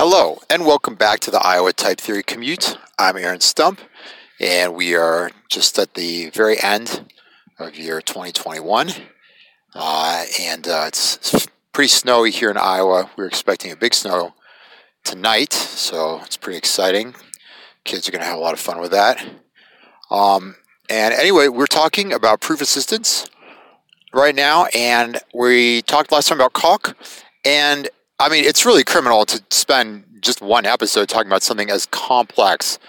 Hello, and welcome back to the Iowa Type Theory Commute. I'm Aaron Stump, and we are just at the very end of year 2021. Uh, and uh, it's, pretty snowy here in Iowa. We're expecting a big snow tonight, so it's pretty exciting. Kids are going to have a lot of fun with that. Um, and anyway, we're talking about proof assistants right now, and we talked last time about Coq, and I mean, it's really criminal to spend just one episode talking about something as complex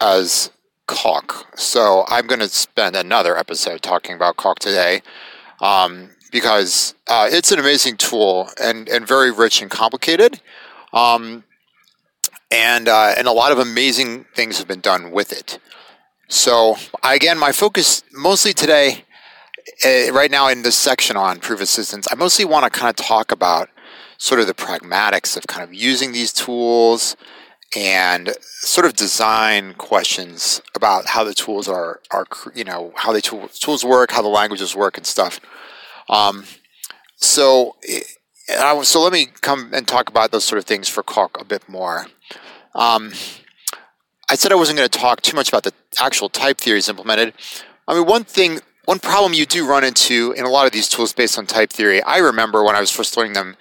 as Coq. So I'm going to spend another episode talking about Coq today um, because uh, it's an amazing tool and, and very rich and complicated. Um, and, uh, and a lot of amazing things have been done with it. So, again, my focus mostly today, uh, right now in this section on proof assistants, I mostly want to kind of talk about sort of the pragmatics of kind of using these tools and sort of design questions about how the tools are are you know how the tool, tools work, how the languages work, and stuff. Um, so, I, so let me come and talk about those sort of things for Coq a bit more. Um, I said I wasn't going to talk too much about the actual type theories implemented. I mean, one thing, one problem you do run into in a lot of these tools based on type theory, I remember when I was first learning them,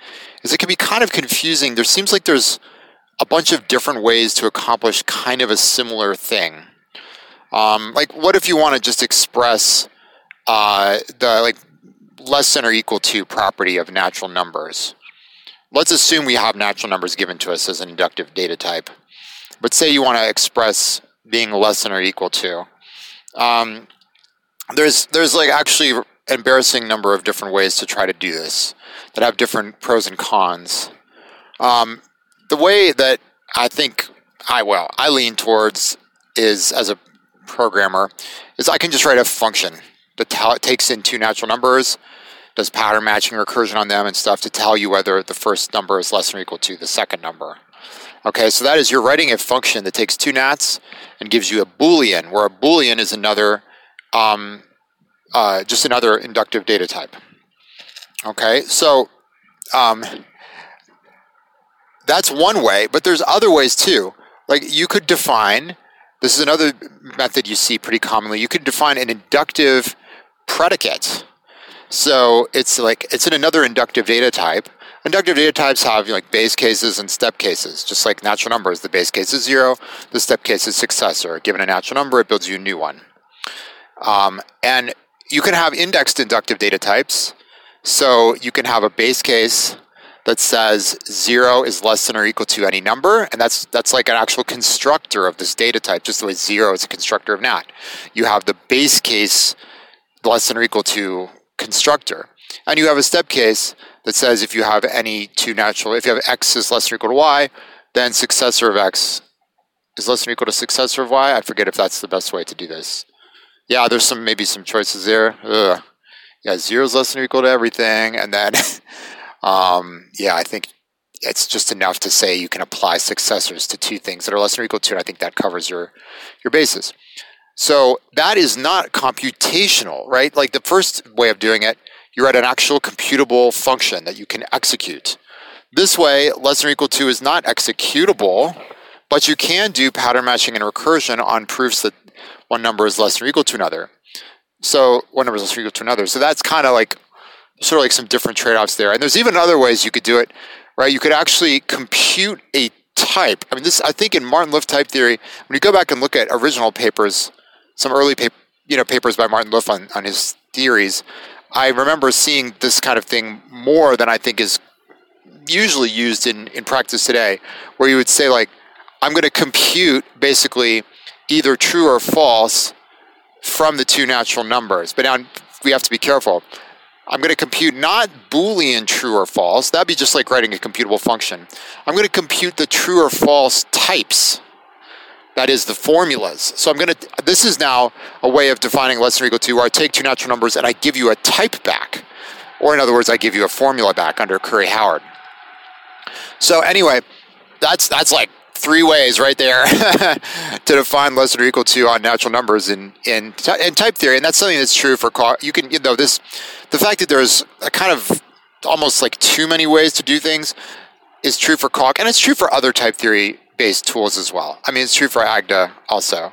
is it can be kind of confusing. There seems like there's a bunch of different ways to accomplish kind of a similar thing. Um, like, what if you want to just express uh, the like less than or equal to property of natural numbers? Let's assume we have natural numbers given to us as an inductive data type. But say you want to express being less than or equal to. Um, there's there's like actually embarrassing number of different ways to try to do this that have different pros and cons. Um, the way that I think I well I lean towards is as a programmer is I can just write a function that takes in two natural numbers, does pattern matching recursion on them and stuff to tell you whether the first number is less than or equal to the second number. Okay, so that is you're writing a function that takes two nats and gives you a boolean, where a boolean is another um, uh, just another inductive data type. Okay, so um, that's one way, but there's other ways too. Like you could define, this is another method you see pretty commonly, you could define an inductive predicate. So it's like, it's in another inductive data type. Inductive data types have like base cases and step cases, just like natural numbers. The base case is zero, the step case is successor. Given a natural number, it builds you a new one. Um, and you can have indexed inductive data types. So you can have a base case that says zero is less than or equal to any number, and that's that's like an actual constructor of this data type, just the way zero is a constructor of nat. You have the base case less than or equal to constructor, and you have a step case that says if you have any two natural, if you have x is less than or equal to y, then successor of x is less than or equal to successor of y. I forget if that's the best way to do this yeah, there's some maybe some choices there. Ugh. Yeah, zero's less than or equal to everything, and then um, yeah, I think it's just enough to say you can apply successors to two things that are less than or equal to, and I think that covers your your basis. So that is not computational, right? Like the first way of doing it, you're at an actual computable function that you can execute. This way, less than or equal to is not executable, but you can do pattern matching and recursion on proofs that one number is less than or equal to another. So one number is less than or equal to another. So that's kind of like sort of like some different trade-offs there. And there's even other ways you could do it, right? You could actually compute a type. I mean, this I think in Martin-Löf type theory, when you go back and look at original papers, some early paper, you know, papers by Martin-Löf on, on his theories, I remember seeing this kind of thing more than I think is usually used in, in practice today, where you would say like, I'm going to compute basically either true or false from the two natural numbers. But now we have to be careful. I'm going to compute not Boolean true or false. That'd be just like writing a computable function. I'm going to compute the true or false types. That is the formulas. So I'm going to, this is now a way of defining less than or equal to where I take two natural numbers and I give you a type back. Or in other words, I give you a formula back under Curry-Howard. So anyway, that's, that's like three ways right there to define less than or equal to on natural numbers in, in in type theory, and that's something that's true for you can you know this the fact that there's a kind of almost like too many ways to do things is true for Coq, and it's true for other type theory based tools as well. I mean, it's true for Agda also.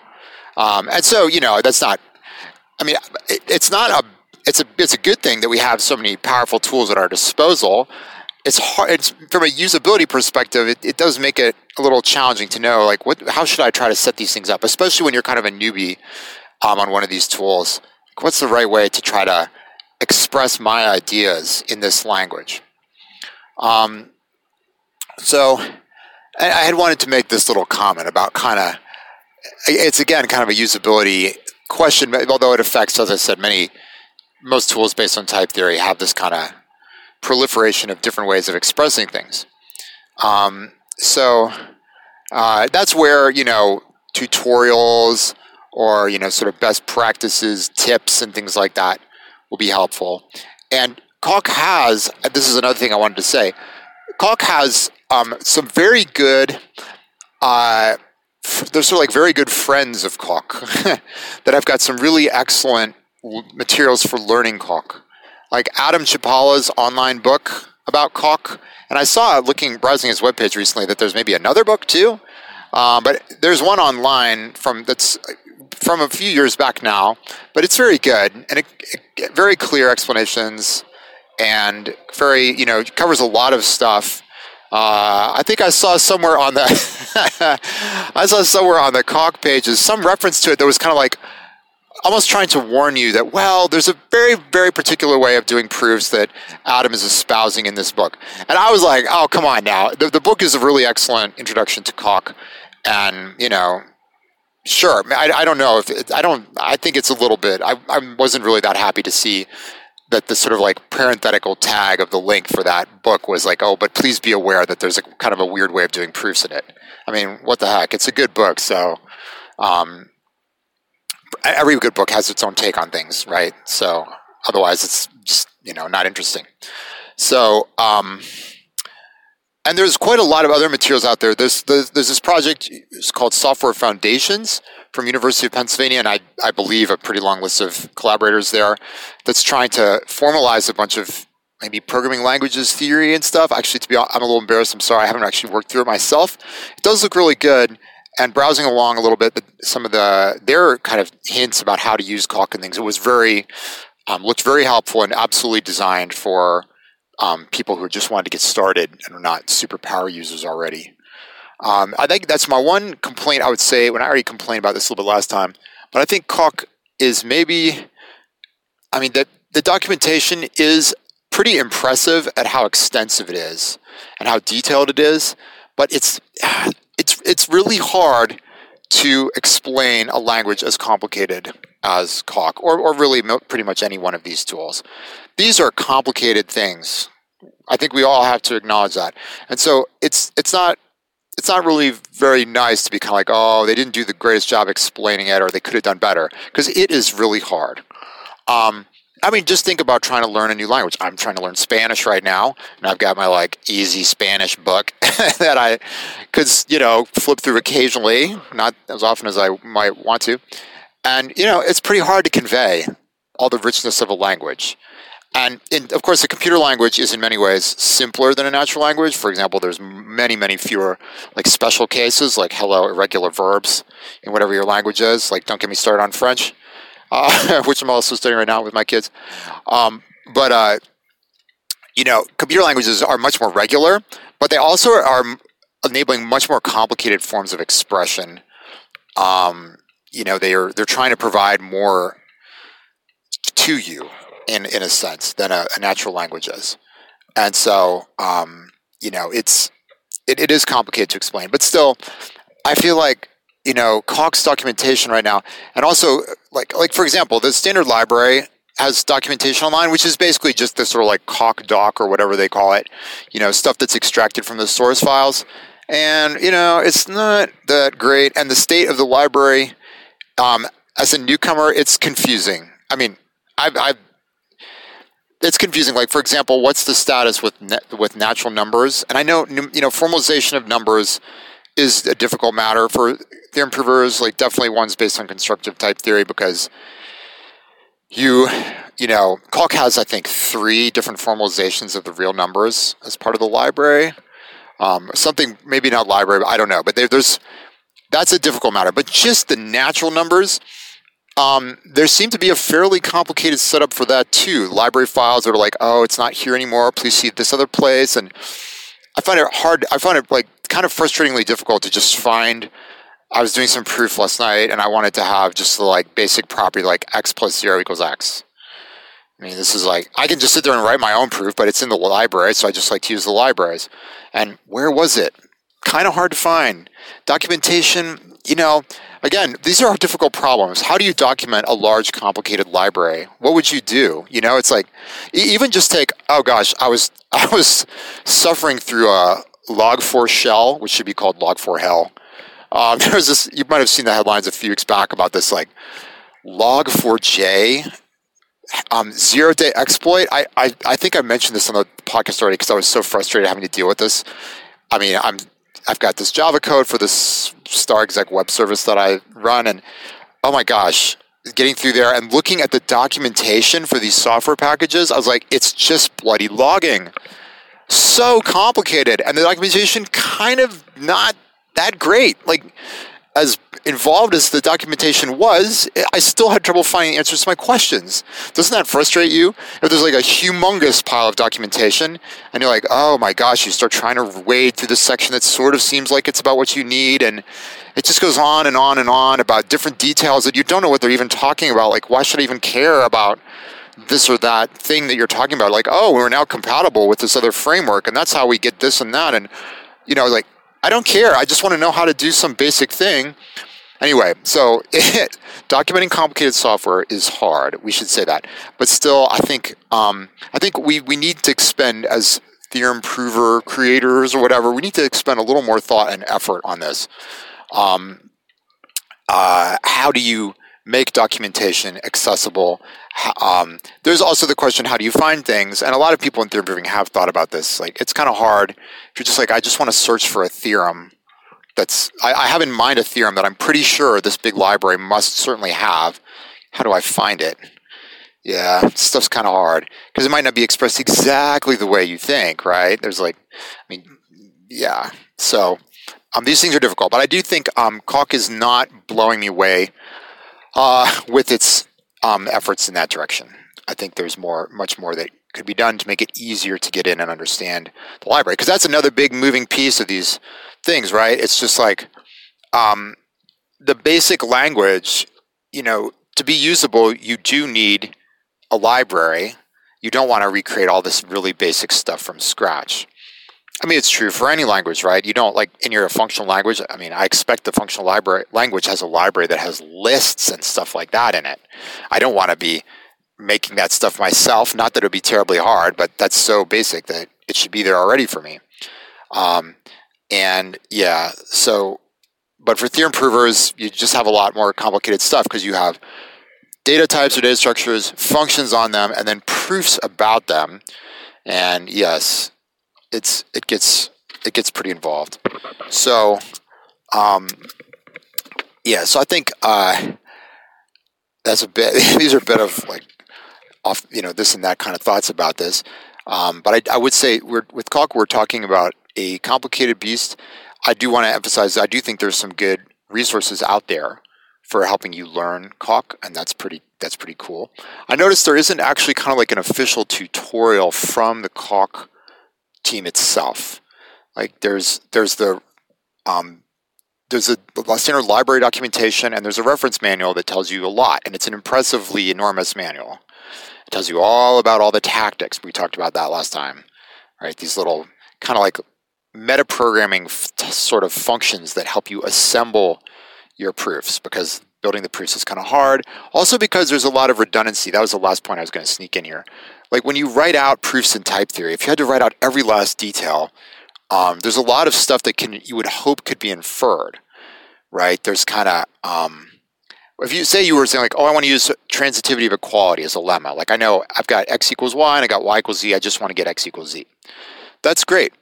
Um, and so, you know, that's not. I mean, it, it's not a. It's a. It's a good thing that we have so many powerful tools at our disposal. It's hard. It's from a usability perspective. It, it does make it a little challenging to know, like, what. How should I try to set these things up, especially when you're kind of a newbie um, on one of these tools. What's the right way to try to express my ideas in this language? Um, so I had wanted to make this little comment about kind of, it's again kind of a usability question, although it affects, as I said, many, most tools based on type theory have this kind of proliferation of different ways of expressing things. Um, so uh, that's where, you know, tutorials or, you know, sort of best practices, tips, and things like that will be helpful. And Coq has, this is another thing I wanted to say, Coq has um, some very good, uh, f- they're sort of like very good friends of Coq that have got some really excellent materials for learning Coq. Like Adam Chlipala's online book about Coq. And I saw, looking, browsing his webpage recently, that there's maybe another book too. Uh, but there's one online from that's from a few years back now, but it's very good and it, it, very clear explanations and very you know covers a lot of stuff. Uh, I think I saw somewhere on the I saw somewhere on the Coq pages some reference to it that was kind of like almost trying to warn you that well there's a very very particular way of doing proofs that adam is espousing in this book and i was like oh come on now the, the book is a really excellent introduction to Coq and you know Sure. I, I don't know if it, I don't. I think it's a little bit. I, I wasn't really that happy to see that the sort of like parenthetical tag of the link for that book was like, oh, but please be aware that there's a kind of a weird way of doing proofs in it. I mean, what the heck? It's a good book, so um, every good book has its own take on things, right? So otherwise, it's just you know not interesting. So. Um, and there's quite a lot of other materials out there. There's, there's, there's this project it's called Software Foundations from University of Pennsylvania, and I, I believe a pretty long list of collaborators there that's trying to formalize a bunch of maybe programming languages theory and stuff. Actually, to be I'm a little embarrassed. I'm sorry, I haven't actually worked through it myself. It does look really good. And browsing along a little bit, some of the their kind of hints about how to use Coq and things, it was very um, looked very helpful and absolutely designed for um, people who just wanted to get started and are not super power users already. Um, I think that's my one complaint I would say when I already complained about this a little bit last time, but I think Coq is maybe, I mean, the, the documentation is pretty impressive at how extensive it is and how detailed it is, but it's, it's, it's really hard to explain a language as complicated as Coq, or, or really pretty much any one of these tools. These are complicated things. I think we all have to acknowledge that. And so it's it's not it's not really very nice to be kind of like, oh, they didn't do the greatest job explaining it, or they could have done better, because it is really hard. Um, I mean, just think about trying to learn a new language. I'm trying to learn Spanish right now, and I've got my like easy Spanish book that I could, you know, flip through occasionally, not as often as I might want to. And you know, it's pretty hard to convey all the richness of a language. And in, of course, a computer language is in many ways simpler than a natural language. For example, there's many, many fewer like special cases, like hello, irregular verbs in whatever your language is. Like, don't get me started on French, uh, which I'm also studying right now with my kids. Um, but uh, you know, computer languages are much more regular, but they also are enabling much more complicated forms of expression. Um, you know, they are they're trying to provide more to you in in a sense than a, a natural language is, and so um, you know it's it, it is complicated to explain, but still, I feel like you know Coq's documentation right now, and also like like for example, the standard library has documentation online, which is basically just this sort of like coqdoc or whatever they call it, you know, stuff that's extracted from the source files. And, you know, it's not that great. And the state of the library, um, as a newcomer, it's confusing. I mean, I've, I've it's confusing. Like for example, what's the status with with natural numbers? And I know you know formalization of numbers is a difficult matter for theorem provers. Like definitely one's based on constructive type theory because you you know Coq has I think three different formalizations of the real numbers as part of the library. um, something maybe not library, I don't know, but there, there's that's a difficult matter. But just the natural numbers, um, there seemed to be a fairly complicated setup for that too. Library files that are like, oh, it's not here anymore. Please see this other place, and I find it hard. I find it like kind of frustratingly difficult to just find. I was doing some proof last night, and I wanted to have just the like basic property like x plus zero equals x. I mean, this is like I can just sit there and write my own proof, but it's in the library, so I just like to use the libraries. And where was it? Kind of hard to find. Documentation, you know, again, these are difficult problems. How do you document a large, complicated library? What would you do? You know, it's like even just take. Oh gosh, I was I was suffering through a Log4Shell, which should be called log4hell. Um, there was this. You might have seen the headlines a few weeks back about this, like log4j um, zero day exploit. I, I I think I mentioned this on the podcast already because I was so frustrated having to deal with this. I mean, I'm I've got this Java code for this StarExec web service that I run, and oh my gosh, getting through there and looking at the documentation for these software packages, I was like, it's just bloody logging. So complicated, and the documentation kind of not that great. Like, as involved as the documentation was, I still had trouble finding answers to my questions. Doesn't that frustrate you? If there's like a humongous pile of documentation and you're like, oh my gosh, you start trying to wade through the section that sort of seems like it's about what you need and it just goes on and on and on about different details that you don't know what they're even talking about. Like, why should I even care about this or that thing that you're talking about? Like, oh, we're now compatible with this other framework and that's how we get this and that. And, you know, like, I don't care. I just want to know how to do some basic thing Anyway, so it, documenting complicated software is hard. We should say that, but still, I think um, I think we we need to expend as theorem prover creators or whatever. We need to expend a little more thought and effort on this. Um, uh, how do you make documentation accessible? Um, there's also the question: How do you find things? And a lot of people in theorem proving have thought about this. Like, it's kind of hard if you're just like, I just want to search for a theorem that's I, I, have in mind a theorem that I'm pretty sure this big library must certainly have. How do I find it? Yeah, stuff's kind of hard because it might not be expressed exactly the way you think, right? There's like, I mean, yeah. So um, these things are difficult, but I do think um, is not blowing me away uh, with its um, efforts in that direction. I think there's more, much more that could be done to make it easier to get in and understand the library because that's another big moving piece of these things, right? It's just like um, the basic language, you know, to be usable, you do need a library. You don't want to recreate all this really basic stuff from scratch. I mean, it's true for any language, right? You don't like in your functional language. I mean, I expect the functional library language has a library that has lists and stuff like that in it. I don't want to be making that stuff myself. Not that it would be terribly hard, but that's so basic that it should be there already for me. Um, and yeah, so, but for theorem provers, you just have a lot more complicated stuff because you have data types or data structures, functions on them, and then proofs about them. And yes, it's it gets it gets pretty involved. So, um, yeah, so I think uh, that's a bit. These are a bit of like off, you know, this and that kind of thoughts about this. Um, but I, I, would say we're, with Coq, we're talking about a complicated beast. I do want to emphasize I do think there's some good resources out there for helping you learn Coq, and that's pretty that's pretty cool. I noticed there isn't actually kind of like an official tutorial from the Coq team itself. Like there's there's the um, there's a standard library documentation and there's a reference manual that tells you a lot, and it's an impressively enormous manual. It tells you all about all the tactics. We talked about that last time, right? These little kind of like metaprogramming f- sort of functions that help you assemble your proofs because building the proofs is kind of hard. Also, because there's a lot of redundancy. That was the last point I was going to sneak in here. Like when you write out proofs in type theory, if you had to write out every last detail, um, there's a lot of stuff that can you would hope could be inferred, right? There's kind of um, if you say you were saying like, oh, I want to use transitivity of equality as a lemma. Like I know I've got x equals y and I got y equals z. I just want to get x equals z. That's great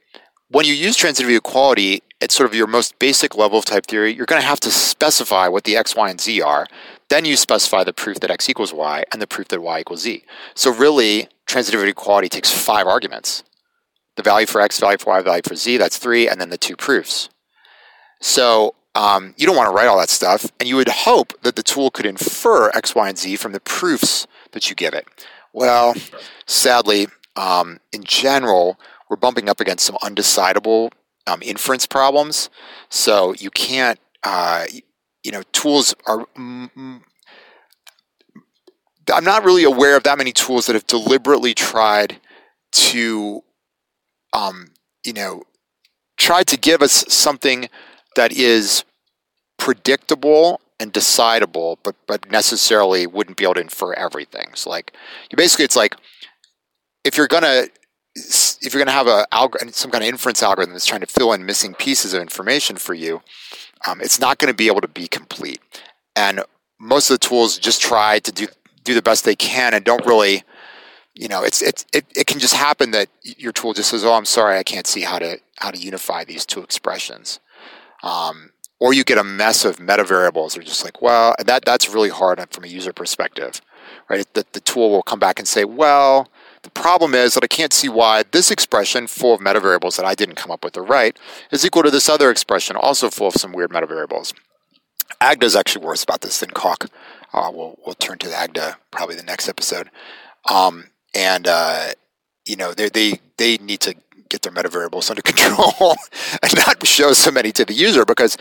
when you use transitive equality at sort of your most basic level of type theory, you're going to have to specify what the x, y, and z are. Then you specify the proof that x equals y and the proof that y equals z. So really, transitive equality takes five arguments, the value for x, value for y, value for z, that's three, and then the two proofs. So um, you don't want to write all that stuff, and you would hope that the tool could infer x, y, and z from the proofs that you give it. Well, sadly, um, in general, we're bumping up against some undecidable um, inference problems. So you can't, uh, you know, tools are. Mm, I'm not really aware of that many tools that have deliberately tried to, um, you know, tried to give us something that is predictable and decidable, but but necessarily wouldn't be able to infer everything. So like, you basically, it's like if you're gonna if you're gonna have a alg- some kind of inference algorithm that's trying to fill in missing pieces of information for you, um, it's not going to be able to be complete. And most of the tools just try to do do the best they can and don't really you know it's it's it, it can just happen that your tool just says oh i'm sorry i can't see how to how to unify these two expressions um, or you get a mess of meta variables they're just like well that that's really hard from a user perspective right that the tool will come back and say well the problem is that I can't see why this expression, full of meta variables that I didn't come up with or write, is equal to this other expression, also full of some weird meta variables. Agda is actually worse about this than Coq. Uh, we'll, we'll turn to Agda probably the next episode. Um, and, uh, you know, they, they, they need to get their meta variables under control and not show so many to the user because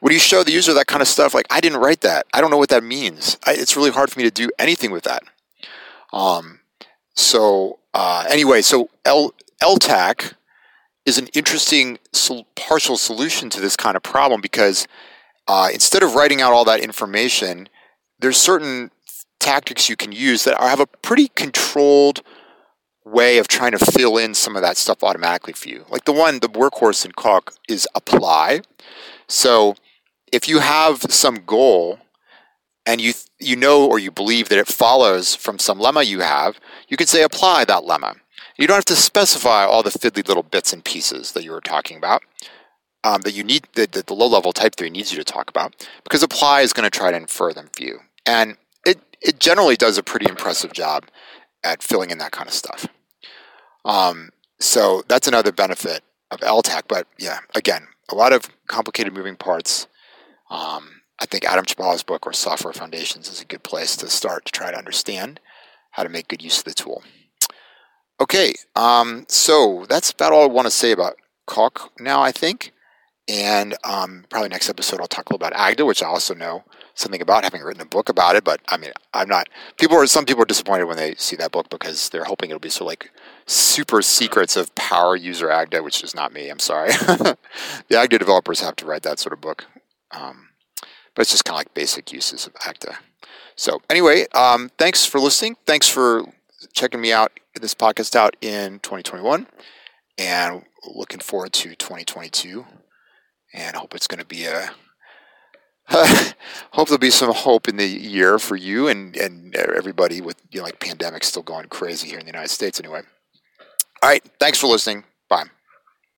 when you show the user that kind of stuff, like, I didn't write that. I don't know what that means. I, it's really hard for me to do anything with that. Um, so uh, anyway, so L, LTAC is an interesting sol- partial solution to this kind of problem because uh, instead of writing out all that information, there's certain tactics you can use that have a pretty controlled way of trying to fill in some of that stuff automatically for you. Like the one, the workhorse in Coq is apply. So if you have some goal and you you know or you believe that it follows from some lemma you have, you could say apply that lemma. You don't have to specify all the fiddly little bits and pieces that you were talking about. Um, that you need that the, the low level type theory needs you to talk about because apply is going to try to infer them for you and it it generally does a pretty impressive job at filling in that kind of stuff um, so that's another benefit of LTAC but yeah again a lot of complicated moving parts um, I think Adam Chlipala's book or Software Foundations is a good place to start to try to understand how to make good use of the tool. Okay, um, so that's about all I want to say about Coq now, I think. And um, probably next episode I'll talk a little about Agda, which I also know something about, having written a book about it. But I mean, I'm not. People are some people are disappointed when they see that book because they're hoping it'll be sort of like super secrets of power user Agda, which is not me. I'm sorry. the Agda developers have to write that sort of book. Um, but it's just kind of like basic uses of Agda. So anyway, um, thanks for listening. Thanks for checking me out, this podcast out in 2021, and looking forward to 2022. And hope it's going to be a hope there'll be some hope in the year for you and and everybody with you know like pandemic still going crazy here in the United States anyway. All right, thanks for listening. Bye.